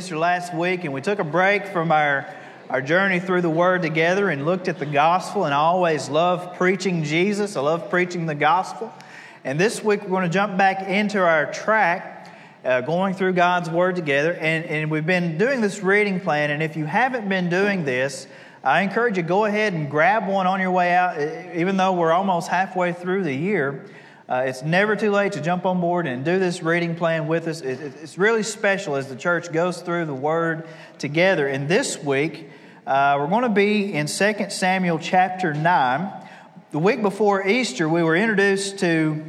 Last week, and we took a break from our, our journey through the Word together and looked at the gospel. And I always love preaching Jesus, I love preaching the gospel. And this week, we're going to jump back into our track, uh, going through God's Word together. And, and we've been doing this reading plan. And if you haven't been doing this, I encourage you go ahead and grab one on your way out, even though we're almost halfway through the year. Uh, it's never too late to jump on board and do this reading plan with us. It, it, it's really special as the church goes through the Word together. And this week, uh, we're going to be in 2 Samuel chapter 9. The week before Easter, we were introduced to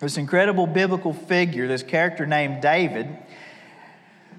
this incredible biblical figure, this character named David,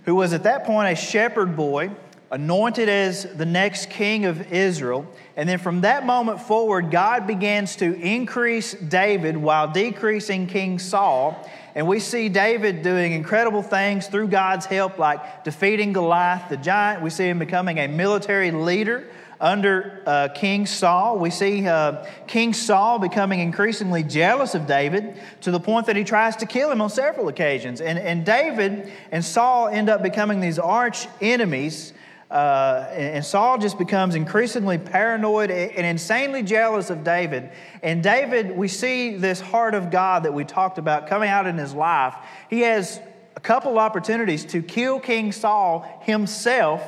who was at that point a shepherd boy anointed as the next king of Israel. And then from that moment forward, God begins to increase David while decreasing King Saul. And we see David doing incredible things through God's help, like defeating Goliath the giant. We see him becoming a military leader under uh, King Saul. We see uh, King Saul becoming increasingly jealous of David to the point that he tries to kill him on several occasions. And, and David and Saul end up becoming these arch enemies. Uh, and Saul just becomes increasingly paranoid and insanely jealous of David. And David, we see this heart of God that we talked about coming out in his life. He has a couple opportunities to kill King Saul himself,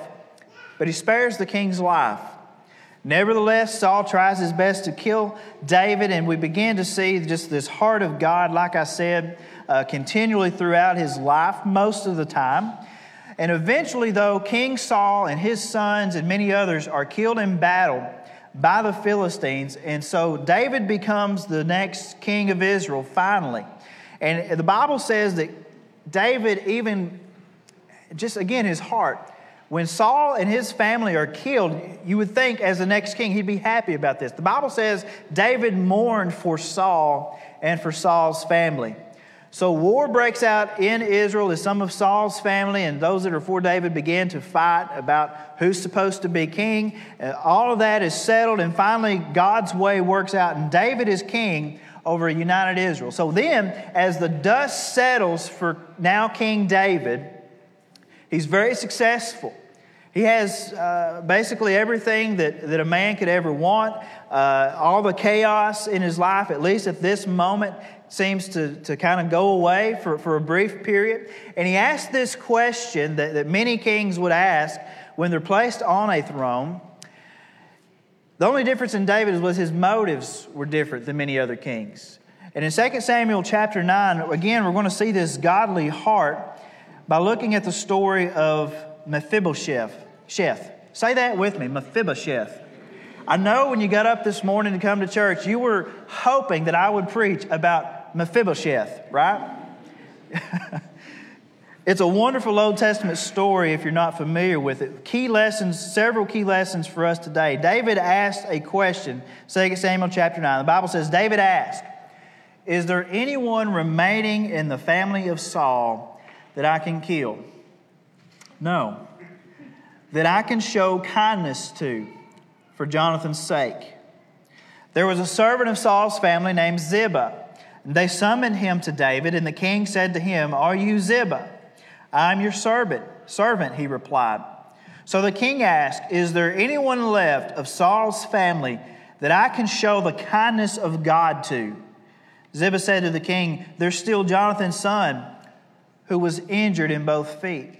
but he spares the king's life. Nevertheless, Saul tries his best to kill David, and we begin to see just this heart of God, like I said, uh, continually throughout his life, most of the time. And eventually, though, King Saul and his sons and many others are killed in battle by the Philistines. And so David becomes the next king of Israel finally. And the Bible says that David, even just again, his heart, when Saul and his family are killed, you would think as the next king, he'd be happy about this. The Bible says David mourned for Saul and for Saul's family. So war breaks out in Israel as some of Saul's family and those that are for David begin to fight about who's supposed to be king. Uh, all of that is settled, and finally God's way works out, and David is king over a united Israel. So then, as the dust settles for now King David, he's very successful. He has uh, basically everything that, that a man could ever want. Uh, all the chaos in his life, at least at this moment, seems to, to kind of go away for, for a brief period. And he asked this question that, that many kings would ask when they're placed on a throne. The only difference in David was his motives were different than many other kings. And in 2 Samuel chapter 9, again, we're going to see this godly heart by looking at the story of Mephibosheth. Sheth. Say that with me, Mephibosheth. I know when you got up this morning to come to church, you were hoping that I would preach about Mephibosheth, right? it's a wonderful Old Testament story if you're not familiar with it. Key lessons, several key lessons for us today. David asked a question, 2 Samuel chapter 9. The Bible says, David asked, Is there anyone remaining in the family of Saul that I can kill? No. That I can show kindness to for Jonathan's sake. There was a servant of Saul's family named Ziba. They summoned him to David, and the king said to him, Are you Ziba? I'm your servant. Servant, he replied. So the king asked, Is there anyone left of Saul's family that I can show the kindness of God to? Ziba said to the king, There's still Jonathan's son, who was injured in both feet.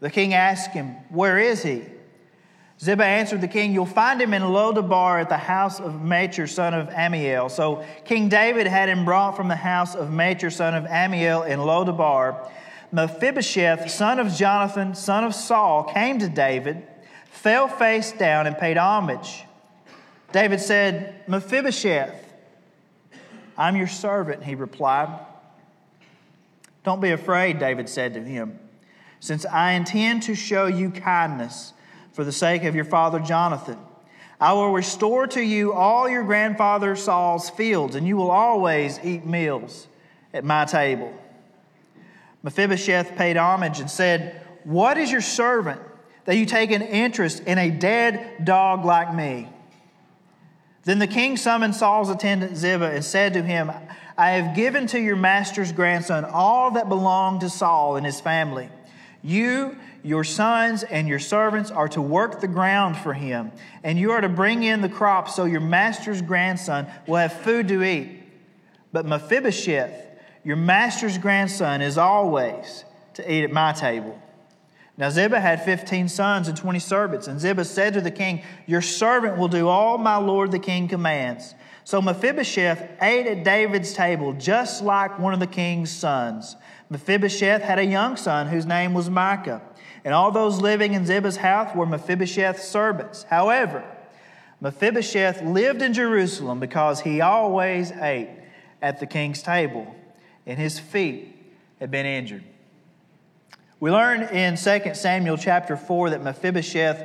The king asked him, Where is he? Ziba answered the king, You'll find him in Lodabar at the house of Machir, son of Amiel. So King David had him brought from the house of Machir, son of Amiel, in Lodabar. Mephibosheth, son of Jonathan, son of Saul, came to David, fell face down, and paid homage. David said, Mephibosheth, I'm your servant, he replied. Don't be afraid, David said to him, since I intend to show you kindness for the sake of your father Jonathan. I will restore to you all your grandfather Saul's fields, and you will always eat meals at my table. Mephibosheth paid homage and said, What is your servant that you take an interest in a dead dog like me? Then the king summoned Saul's attendant Ziba and said to him, I have given to your master's grandson all that belonged to Saul and his family. You, your sons, and your servants are to work the ground for him, and you are to bring in the crops so your master's grandson will have food to eat. But Mephibosheth, your master's grandson, is always to eat at my table. Now Ziba had 15 sons and 20 servants, and Ziba said to the king, Your servant will do all my lord the king commands. So Mephibosheth ate at David's table just like one of the king's sons. Mephibosheth had a young son whose name was Micah, and all those living in Ziba's house were Mephibosheth's servants. However, Mephibosheth lived in Jerusalem because he always ate at the king's table, and his feet had been injured. We learn in 2 Samuel chapter 4 that Mephibosheth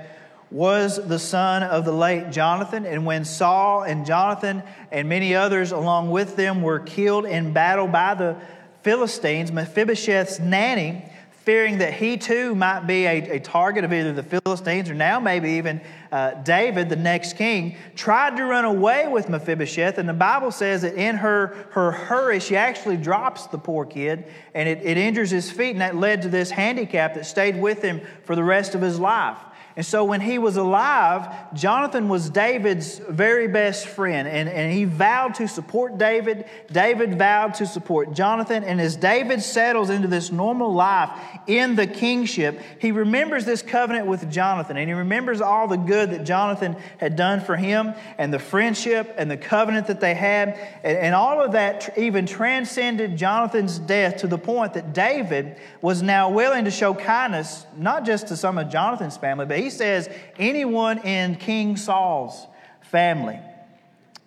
was the son of the late Jonathan. And when Saul and Jonathan and many others along with them were killed in battle by the Philistines, Mephibosheth's nanny, fearing that he too might be a, a target of either the Philistines or now maybe even uh, David, the next king, tried to run away with Mephibosheth. And the Bible says that in her, her hurry, she actually drops the poor kid and it, it injures his feet. And that led to this handicap that stayed with him for the rest of his life. And so when he was alive, Jonathan was David's very best friend, and, and he vowed to support David. David vowed to support Jonathan. And as David settles into this normal life in the kingship, he remembers this covenant with Jonathan, and he remembers all the good that Jonathan had done for him, and the friendship and the covenant that they had. And, and all of that even transcended Jonathan's death to the point that David was now willing to show kindness, not just to some of Jonathan's family, but he says anyone in King Saul's family.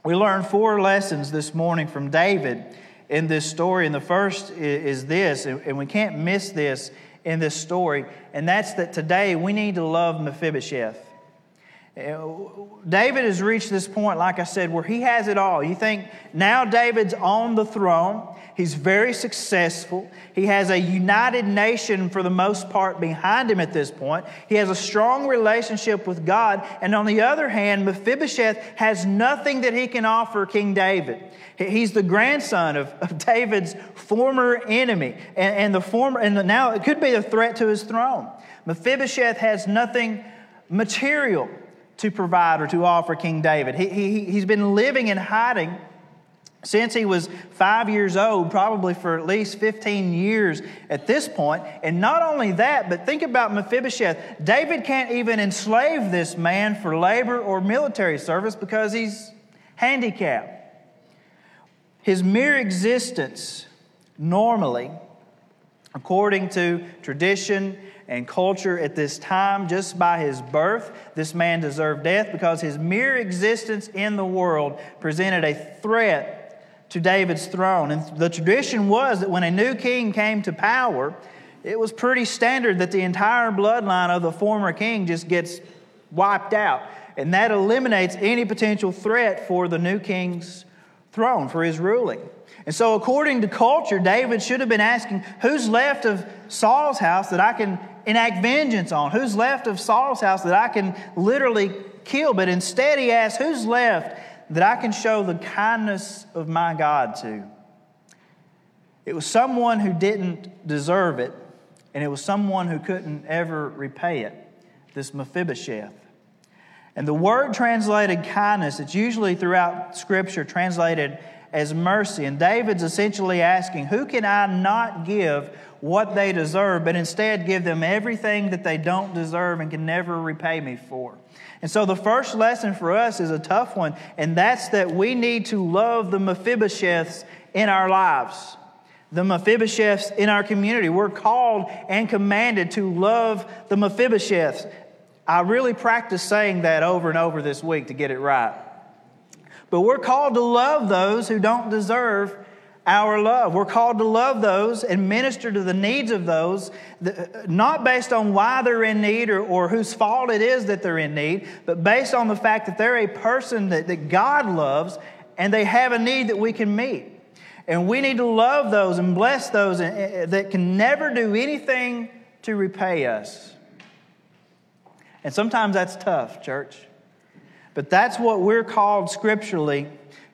We learned four lessons this morning from David in this story. And the first is this, and we can't miss this in this story, and that's that today we need to love Mephibosheth. Eh, David has reached this point, like I said, where he has it all. You think now David's on the throne. He's very successful. He has a united nation for the most part behind him at this point. He has a strong relationship with God. And on the other hand, Mephibosheth has nothing that he can offer King David. He's the grandson of, of David's former enemy. And, and the former, and now it could be a threat to his throne. Mephibosheth has nothing material to provide or to offer King David. He, he, he's been living in hiding since he was five years old, probably for at least 15 years at this point. And not only that, but think about Mephibosheth. David can't even enslave this man for labor or military service because he's handicapped. His mere existence, normally, according to tradition and culture at this time, just by his birth, this man deserved death because his mere existence in the world presented a threat to David's throne. And the tradition was that when a new king came to power, it was pretty standard that the entire bloodline of the former king just gets wiped out. And that eliminates any potential threat for the new king's throne, for his ruling. And so, according to culture, David should have been asking, Who's left of Saul's house that I can enact vengeance on? Who's left of Saul's house that I can literally kill? But instead, he asks, Who's left that I can show the kindness of my God to? It was someone who didn't deserve it, and it was someone who couldn't ever repay it this Mephibosheth. And the word translated kindness, it's usually throughout Scripture translated as mercy. And David's essentially asking, Who can I not give what they deserve, but instead give them everything that they don't deserve and can never repay me for? And so the first lesson for us is a tough one, and that's that we need to love the Mephibosheths in our lives. The Mephibosheths in our community. We're called and commanded to love the Mephibosheths. I really practiced saying that over and over this week to get it right. But we're called to love those who don't deserve our love. We're called to love those and minister to the needs of those, not based on why they're in need or, or whose fault it is that they're in need, but based on the fact that they're a person that, that God loves and they have a need that we can meet. And we need to love those and bless those that can never do anything to repay us. And sometimes that's tough, church. But that's what we're called scripturally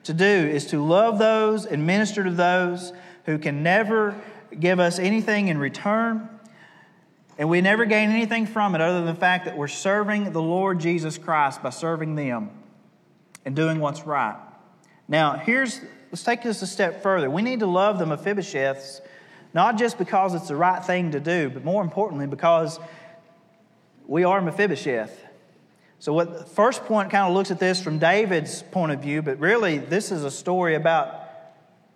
to do is to love those and minister to those who can never give us anything in return. And we never gain anything from it other than the fact that we're serving the Lord Jesus Christ by serving them and doing what's right. Now, here's let's take this a step further. We need to love the Mephibosheths, not just because it's the right thing to do, but more importantly, because we are Mephibosheth. So, what the first point kind of looks at this from David's point of view, but really, this is a story about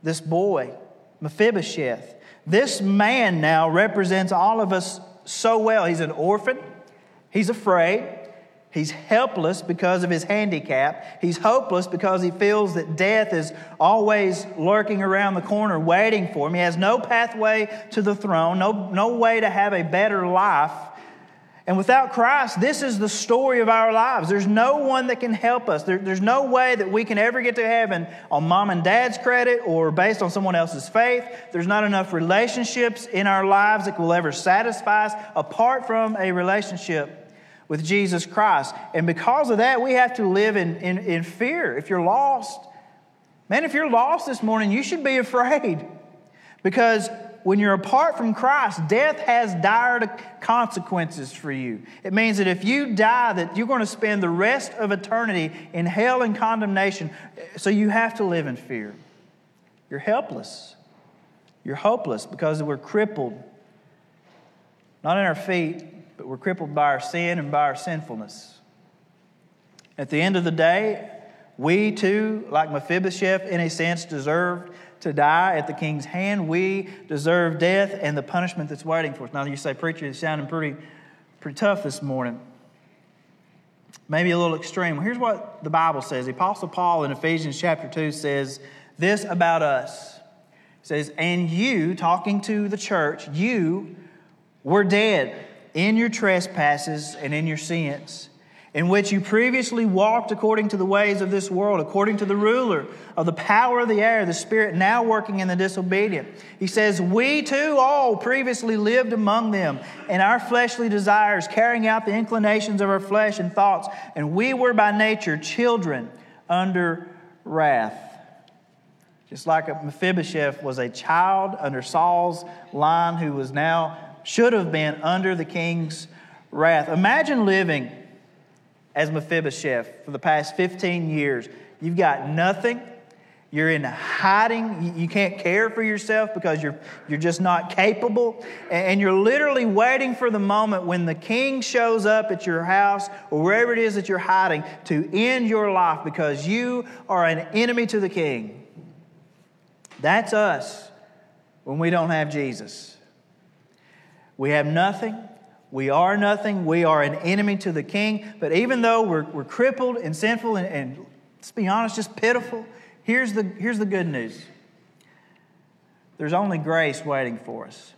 this boy, Mephibosheth. This man now represents all of us so well. He's an orphan, he's afraid, he's helpless because of his handicap, he's hopeless because he feels that death is always lurking around the corner waiting for him. He has no pathway to the throne, no, no way to have a better life. And without Christ, this is the story of our lives. There's no one that can help us. There, there's no way that we can ever get to heaven on mom and dad's credit or based on someone else's faith. There's not enough relationships in our lives that will ever satisfy us apart from a relationship with Jesus Christ. And because of that, we have to live in, in, in fear. If you're lost, man, if you're lost this morning, you should be afraid because when you're apart from Christ, death has dire consequences for you. It means that if you die, that you're going to spend the rest of eternity in hell and condemnation. So you have to live in fear. You're helpless. You're hopeless because we're crippled, not in our feet, but we're crippled by our sin and by our sinfulness. At the end of the day, we too, like Mephibosheth, in a sense, deserved to die at the king's hand. We deserve death and the punishment that's waiting for us. Now, you say, Preacher, it's sounding pretty, pretty tough this morning. Maybe a little extreme. Well, here's what the Bible says. The Apostle Paul in Ephesians chapter 2 says this about us. Says, And you, talking to the church, you were dead in your trespasses and in your sins in which you previously walked according to the ways of this world, according to the ruler of the power of the air, the spirit now working in the disobedient. He says, We too all previously lived among them in our fleshly desires, carrying out the inclinations of our flesh and thoughts, and we were by nature children under wrath. Just like Mephibosheth was a child under Saul's line who was now, should have been under the king's wrath. Imagine living as Mephibosheth for the past 15 years. You've got nothing. You're in hiding. You can't care for yourself because you're, you're just not capable. And you're literally waiting for the moment when the king shows up at your house or wherever it is that you're hiding to end your life because you are an enemy to the king. That's us when we don't have Jesus. We have nothing. We are nothing. We are an enemy to the king. But even though we're, we're crippled and sinful and, and, let's be honest, just pitiful, here's the, here's the good news there's only grace waiting for us.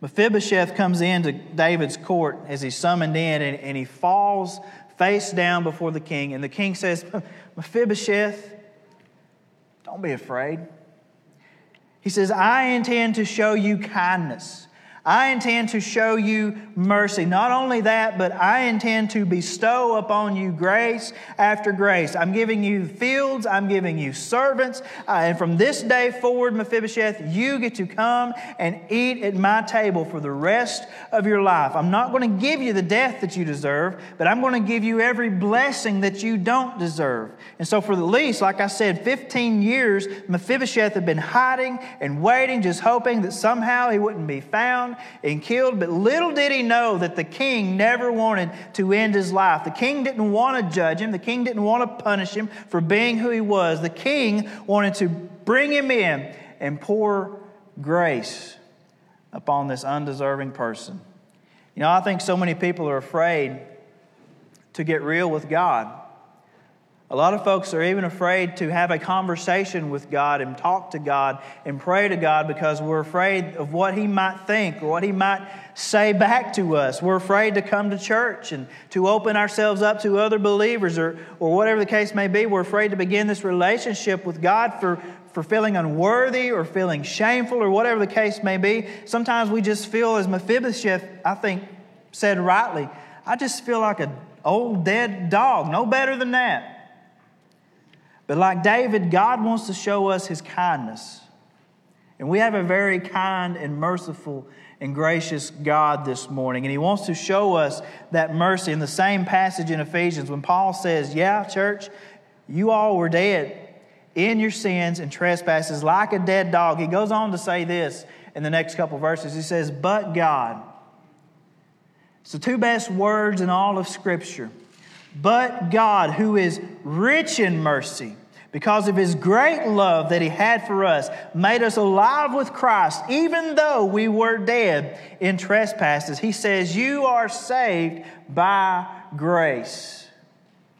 Mephibosheth comes into David's court as he's summoned in and, and he falls face down before the king. And the king says, Mephibosheth, don't be afraid. He says, I intend to show you kindness. I intend to show you mercy. Not only that, but I intend to bestow upon you grace after grace. I'm giving you fields, I'm giving you servants, uh, and from this day forward, Mephibosheth, you get to come and eat at my table for the rest of your life. I'm not going to give you the death that you deserve, but I'm going to give you every blessing that you don't deserve. And so, for the least, like I said, 15 years, Mephibosheth had been hiding and waiting, just hoping that somehow he wouldn't be found and killed. But little did he know that the king never wanted to end his life. The king didn't want to judge him, the king didn't want to punish him for being who he was. The king wanted to bring him in and pour grace upon this undeserving person. You know, I think so many people are afraid to get real with God. A lot of folks are even afraid to have a conversation with God and talk to God and pray to God because we're afraid of what He might think or what He might say back to us. We're afraid to come to church and to open ourselves up to other believers or, or whatever the case may be. We're afraid to begin this relationship with God for, for feeling unworthy or feeling shameful or whatever the case may be. Sometimes we just feel, as Mephibosheth, I think, said rightly, I just feel like an old dead dog, no better than that. But like David, God wants to show us his kindness. And we have a very kind and merciful and gracious God this morning. And he wants to show us that mercy in the same passage in Ephesians when Paul says, Yeah, church, you all were dead in your sins and trespasses like a dead dog. He goes on to say this in the next couple verses. He says, But God. It's the two best words in all of Scripture. But God, who is rich in mercy, because of his great love that he had for us, made us alive with Christ, even though we were dead in trespasses. He says, You are saved by grace.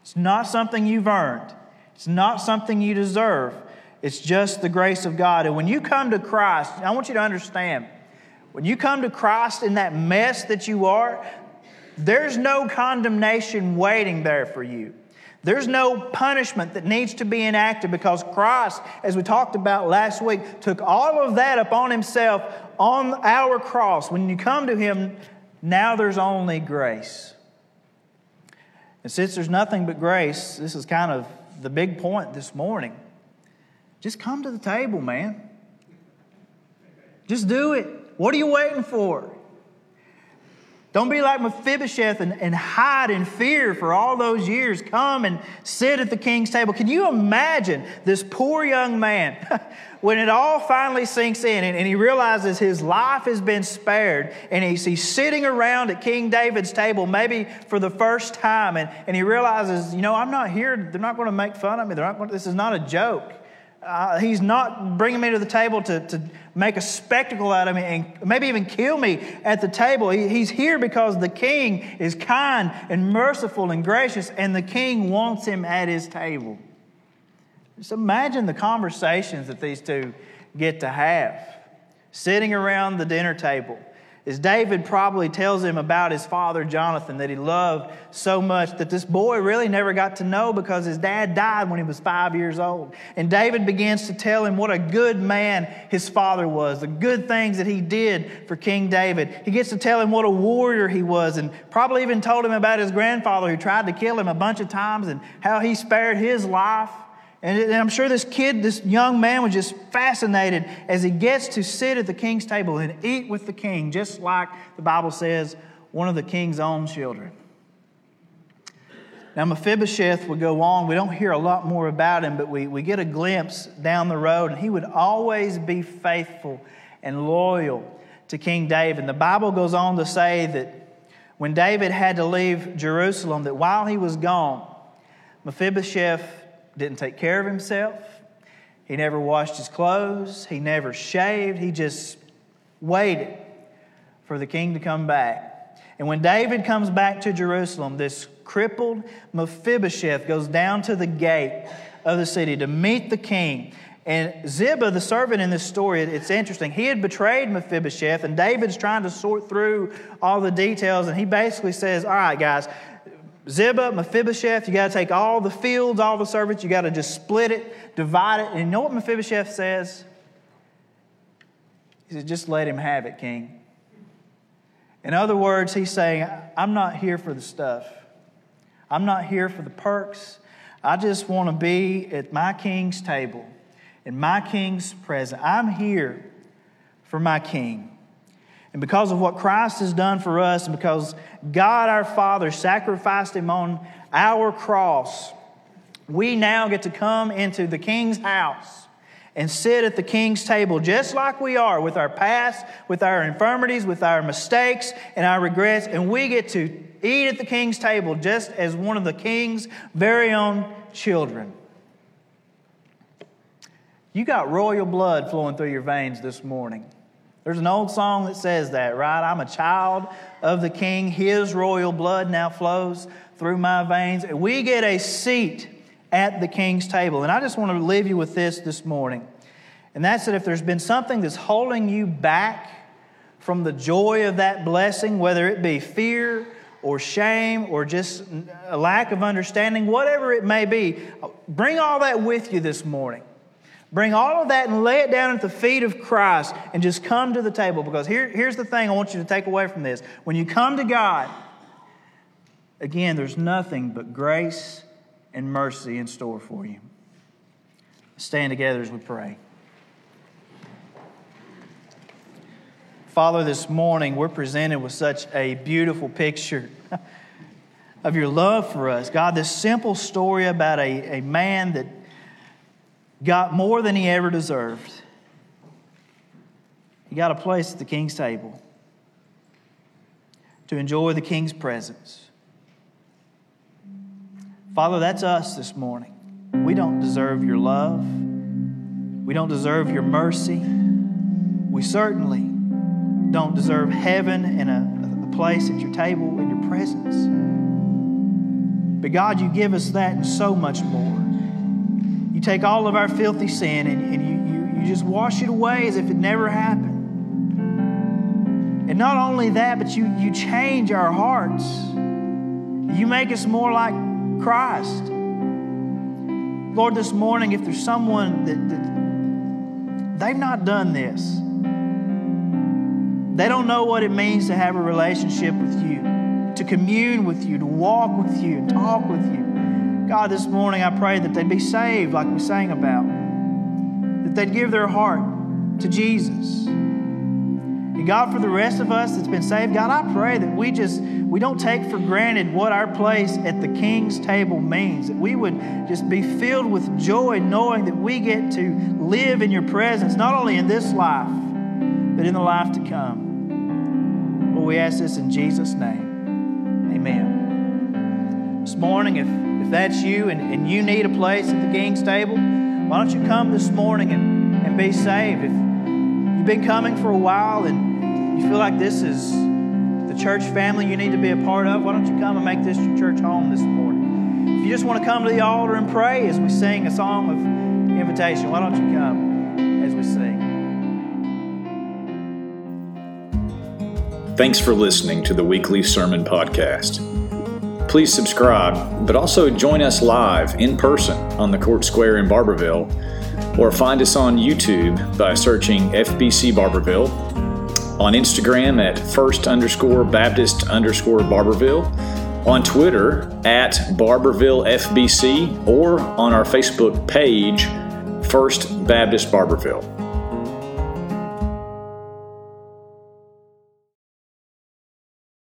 It's not something you've earned, it's not something you deserve. It's just the grace of God. And when you come to Christ, I want you to understand when you come to Christ in that mess that you are, there's no condemnation waiting there for you. There's no punishment that needs to be enacted because Christ, as we talked about last week, took all of that upon himself on our cross. When you come to him, now there's only grace. And since there's nothing but grace, this is kind of the big point this morning. Just come to the table, man. Just do it. What are you waiting for? Don't be like Mephibosheth and, and hide in fear for all those years. Come and sit at the king's table. Can you imagine this poor young man when it all finally sinks in and, and he realizes his life has been spared and he's, he's sitting around at King David's table, maybe for the first time, and, and he realizes, you know, I'm not here. They're not going to make fun of me. They're not going this is not a joke. Uh, he's not bringing me to the table to, to make a spectacle out of me and maybe even kill me at the table. He, he's here because the king is kind and merciful and gracious, and the king wants him at his table. Just imagine the conversations that these two get to have sitting around the dinner table is David probably tells him about his father Jonathan that he loved so much that this boy really never got to know because his dad died when he was five years old. And David begins to tell him what a good man his father was, the good things that he did for King David. He gets to tell him what a warrior he was, and probably even told him about his grandfather who tried to kill him a bunch of times and how he spared his life. And I'm sure this kid, this young man, was just fascinated as he gets to sit at the king's table and eat with the king, just like the Bible says, one of the king's own children. Now, Mephibosheth would go on. We don't hear a lot more about him, but we, we get a glimpse down the road, and he would always be faithful and loyal to King David. And the Bible goes on to say that when David had to leave Jerusalem, that while he was gone, Mephibosheth didn't take care of himself. He never washed his clothes. He never shaved. He just waited for the king to come back. And when David comes back to Jerusalem, this crippled Mephibosheth goes down to the gate of the city to meet the king. And Ziba, the servant in this story, it's interesting. He had betrayed Mephibosheth, and David's trying to sort through all the details. And he basically says, All right, guys, Ziba, Mephibosheth, you got to take all the fields, all the servants, you got to just split it, divide it. And you know what Mephibosheth says? He says, just let him have it, king. In other words, he's saying, I'm not here for the stuff. I'm not here for the perks. I just want to be at my king's table, in my king's presence. I'm here for my king. And because of what Christ has done for us, and because God our Father sacrificed him on our cross, we now get to come into the King's house and sit at the King's table just like we are with our past, with our infirmities, with our mistakes, and our regrets. And we get to eat at the King's table just as one of the King's very own children. You got royal blood flowing through your veins this morning. There's an old song that says that, right? I'm a child of the king. His royal blood now flows through my veins. We get a seat at the king's table. And I just want to leave you with this this morning. And that's that if there's been something that's holding you back from the joy of that blessing, whether it be fear or shame or just a lack of understanding, whatever it may be, bring all that with you this morning. Bring all of that and lay it down at the feet of Christ and just come to the table. Because here, here's the thing I want you to take away from this. When you come to God, again, there's nothing but grace and mercy in store for you. Stand together as we pray. Father, this morning we're presented with such a beautiful picture of your love for us. God, this simple story about a, a man that got more than he ever deserved. He got a place at the king's table to enjoy the king's presence. Father, that's us this morning. We don't deserve your love. We don't deserve your mercy. We certainly don't deserve heaven and a, a place at your table in your presence. But God, you give us that and so much more. You take all of our filthy sin and, and you, you, you just wash it away as if it never happened. And not only that, but you, you change our hearts. You make us more like Christ. Lord, this morning, if there's someone that, that they've not done this, they don't know what it means to have a relationship with you, to commune with you, to walk with you, talk with you. God, this morning I pray that they'd be saved like we sang about, that they'd give their heart to Jesus. And God, for the rest of us that's been saved, God, I pray that we just we don't take for granted what our place at the king's table means. That we would just be filled with joy knowing that we get to live in your presence, not only in this life, but in the life to come. Lord, we ask this in Jesus' name. Amen. This morning, if if that's you and, and you need a place at the king's table, why don't you come this morning and, and be saved? If you've been coming for a while and you feel like this is the church family you need to be a part of, why don't you come and make this your church home this morning? If you just want to come to the altar and pray as we sing a song of invitation, why don't you come as we sing? Thanks for listening to the weekly sermon podcast. Please subscribe, but also join us live in person on the Court Square in Barbourville, or find us on YouTube by searching FBC Barbourville, on Instagram at first underscore Baptist underscore Barbourville, on Twitter at Barbourville FBC, or on our Facebook page, First Baptist Barbourville.